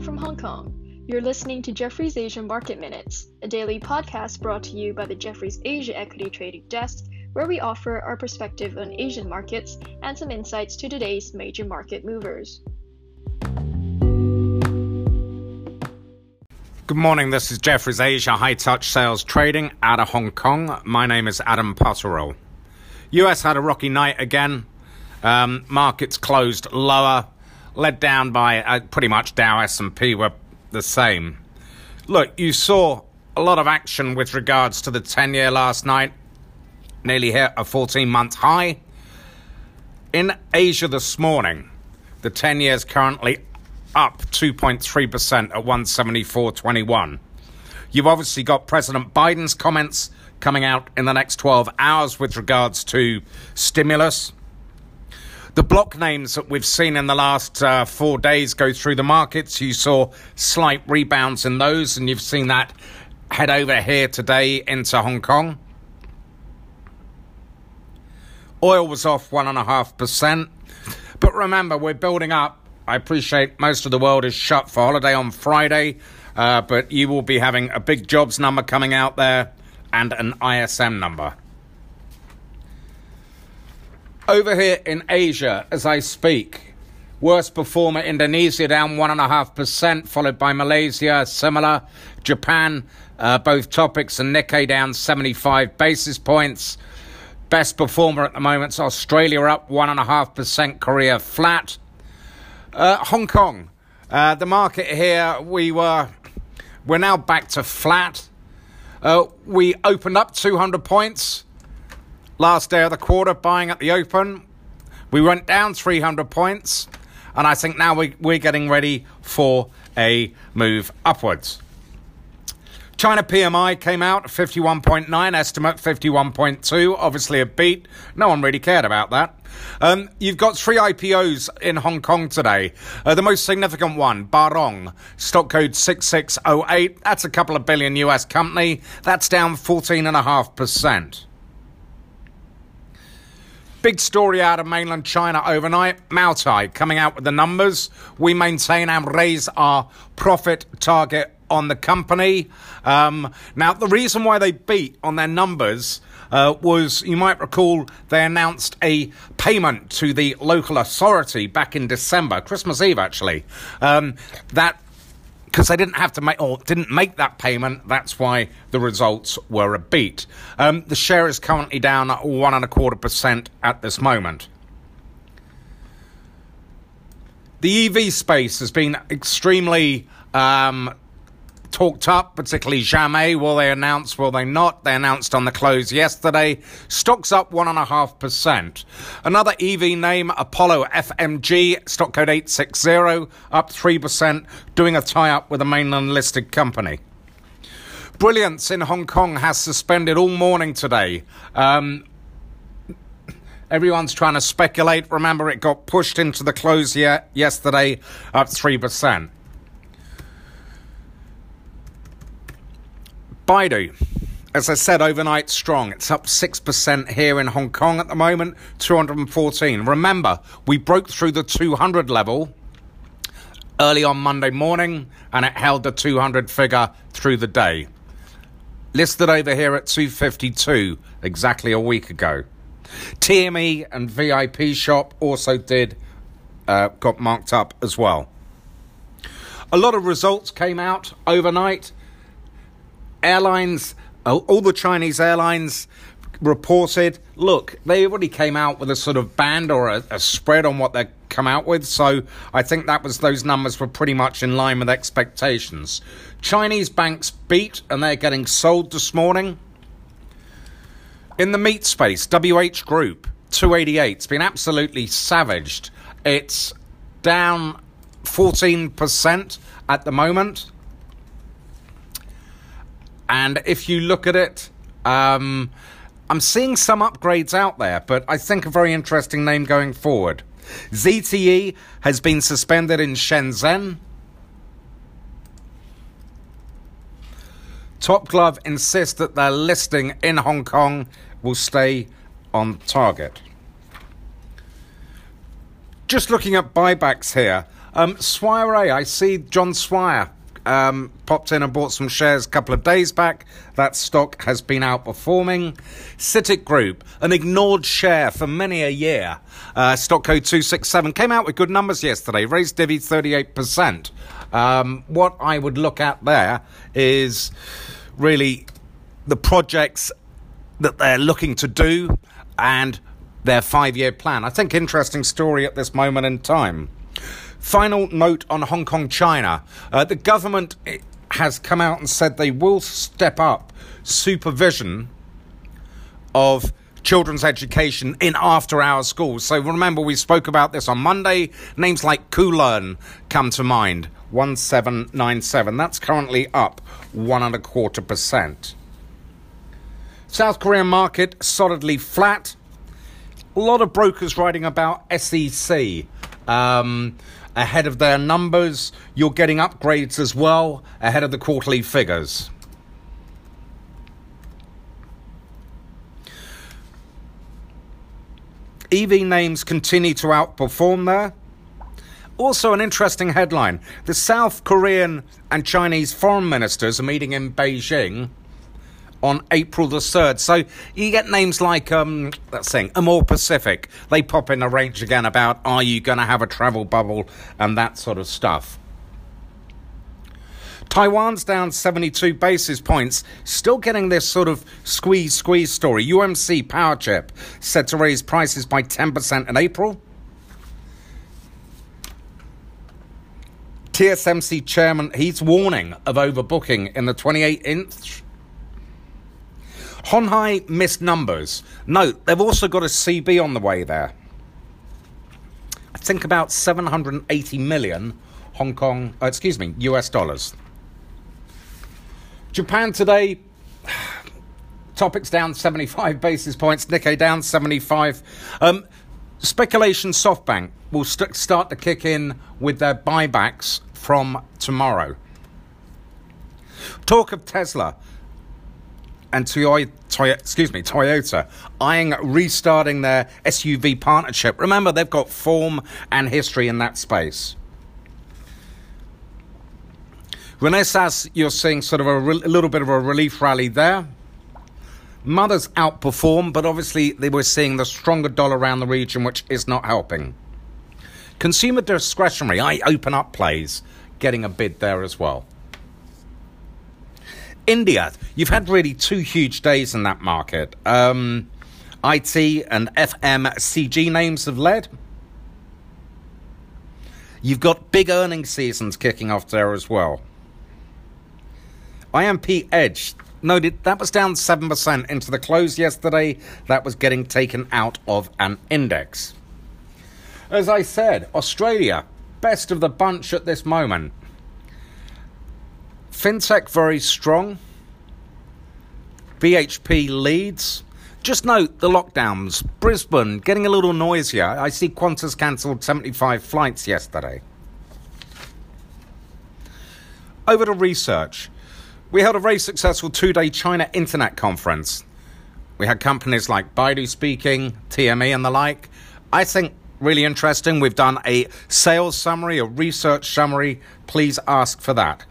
from Hong Kong. You're listening to Jefferies Asian Market Minutes, a daily podcast brought to you by the Jefferies Asia Equity Trading Desk, where we offer our perspective on Asian markets and some insights to today's major market movers. Good morning. This is Jefferies Asia High Touch Sales Trading out of Hong Kong. My name is Adam Potterill. US had a rocky night again. Um, markets closed lower, led down by uh, pretty much Dow S&P were the same. Look, you saw a lot of action with regards to the 10-year last night. Nearly hit a 14-month high. In Asia this morning, the 10 years currently up 2.3% at 174.21. You've obviously got President Biden's comments coming out in the next 12 hours with regards to stimulus. The block names that we've seen in the last uh, four days go through the markets. You saw slight rebounds in those, and you've seen that head over here today into Hong Kong. Oil was off 1.5%. But remember, we're building up I appreciate most of the world is shut for holiday on Friday, uh, but you will be having a big jobs number coming out there and an ISM number. Over here in Asia, as I speak, worst performer Indonesia down 1.5%, followed by Malaysia, similar. Japan, uh, both TOPIX and Nikkei down 75 basis points. Best performer at the moment is Australia up 1.5%, Korea flat. Uh, Hong Kong, uh, the market here, we were, we're now back to flat. Uh, we opened up 200 points last day of the quarter, buying at the open. We went down 300 points, and I think now we, we're getting ready for a move upwards. China PMI came out 51.9, estimate 51.2, obviously a beat. No one really cared about that. Um, you've got three IPOs in Hong Kong today. Uh, the most significant one, Bairong, stock code 6608. That's a couple of billion US company. That's down 14.5%. Big story out of mainland China overnight. Moutai coming out with the numbers. We maintain and raise our profit target on the company. Um, now, the reason why they beat on their numbers uh, was, you might recall, they announced a payment to the local authority back in December, Christmas Eve actually. Um, that because they didn't have to make or didn't make that payment. That's why the results were a beat. Um, the share is currently down one and a quarter percent at this moment. The EV space has been extremely um, talked up, particularly Xiaomi. Will they announce? Will they not? They announced on the close yesterday. Stocks up 1.5%. Another EV name, Apollo FMG, stock code 860, up 3%, doing a tie up with a mainland listed company. Brilliance in Hong Kong has suspended all morning today. Um, everyone's trying to speculate. Remember, it got pushed into the close here yesterday, up 3%. Baidu, as I said, overnight strong. It's up 6% here in Hong Kong at the moment, 214. Remember, we broke through the 200 level early on Monday morning and it held the 200 figure through the day. Listed over here at 252 exactly a week ago. TME and Vipshop also did, uh, got marked up as well. A lot of results came out overnight airlines, all the Chinese airlines reported, look, they already came out with a sort of band or a, a, spread on what they've come out with. So I think that was those numbers were pretty much in line with expectations. Chinese banks beat and they're getting sold this morning. In the meat space, WH Group 288. It's been absolutely savaged. It's down 14% at the moment. And if you look at it, um, I'm seeing some upgrades out there, but I think a very interesting name going forward. ZTE has been suspended in Shenzhen. Top Glove insists that their listing in Hong Kong will stay on target. Just looking at buybacks here, Um, Swire, I see John Swire um, popped in and bought some shares a couple of days back. That stock has been outperforming. CITIC Group, an ignored share for many a year. Uh, stock code 267 came out with good numbers yesterday, raised divvy 38%. Um, what I would look at there is really the projects that they're looking to do and their five year plan. I think interesting story at this moment in time. Final note on Hong Kong, China. Uh, the government has come out and said they will step up supervision of children's education in after hours schools. So remember, we spoke about this on Monday. Names like Koolearn come to mind 1797. That's currently up one and a quarter percent. South Korean market solidly flat. A lot of brokers writing about SEC. Um, ahead of their numbers. You're getting upgrades as well ahead of the quarterly figures. EV names continue to outperform there. Also, an interesting headline the South Korean and Chinese foreign ministers are meeting in Beijing on April the 3rd. So you get names like, um, let's see, Amore Pacific. They pop in a range again about are you going to have a travel bubble and that sort of stuff. Taiwan's down 72 basis points, still getting this sort of squeeze squeeze story. UMC Power Chip set to raise prices by 10% in April. TSMC chairman, he's warning of overbooking in the 28 inch Hon Hai missed numbers. Note, they've also got a CB on the way there. I think about 780 million Hong Kong, uh, excuse me, US dollars. Japan today, TOPIX down 75 basis points, Nikkei down 75. Um, speculation SoftBank will st- start to kick in with their buybacks from tomorrow. Talk of Tesla and Toyota, Toyota, excuse me, Toyota eyeing restarting their SUV partnership. Remember, they've got form and history in that space. Renesas, you're seeing sort of a, re- a little bit of a relief rally there. Mothers outperform, but obviously they were seeing the stronger dollar around the region, which is not helping. Consumer discretionary, I open up plays, getting a bid there as well. India, you've had really two huge days in that market. Um, IT and FMCG names have led. You've got big earnings seasons kicking off there as well. IMP Edge noted that was down 7% into the close yesterday. That was getting taken out of an index. As I said, Australia, best of the bunch at this moment. FinTech very strong. BHP leads. Just note the lockdowns. Brisbane getting a little noisier. I see Qantas cancelled 75 flights yesterday. Over to research. We held a very successful two day China Internet conference. We had companies like Baidu speaking, TME, and the like. I think really interesting. We've done a sales summary, a research summary. Please ask for that.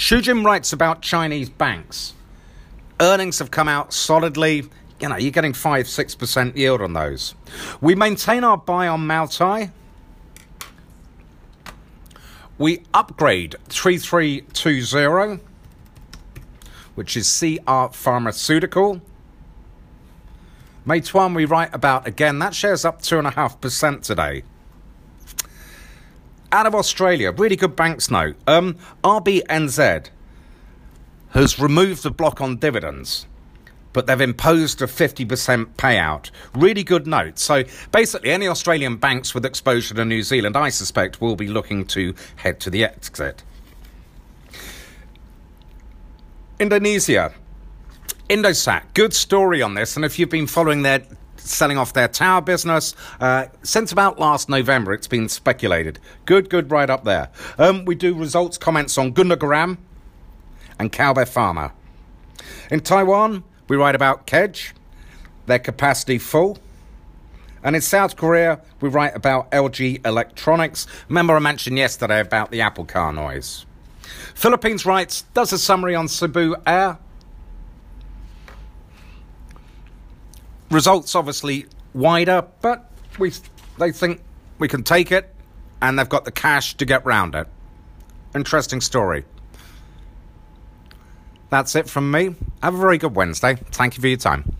Shujin writes about Chinese banks. Earnings have come out solidly. You know, you're getting 5 6% yield on those. We maintain our buy on Moutai. We upgrade 3320, which is CR Pharmaceutical. Meituan, we write about again. That share's up 2.5% today out of Australia, really good banks note. Um, RBNZ has removed the block on dividends, but they've imposed a 50% payout. Really good note. So basically, any Australian banks with exposure to New Zealand, I suspect, will be looking to head to the exit. Indonesia. Indosat, good story on this, and if you've been following their selling off their tower business. Uh, since about last November, it's been speculated. Good, good, right up there. Um, we do results comments on Gudang Garam and Kalbe Farma. In Taiwan, we write about Kedge, their capacity full, And in South Korea, we write about LG Electronics. Remember, I mentioned yesterday about the Apple car noise. Philippines writes, does a summary on Cebu Air. Results obviously wider, but we they think we can take it, and they've got the cash to get round it. Interesting story. That's it from me. Have a very good Wednesday. Thank you for your time.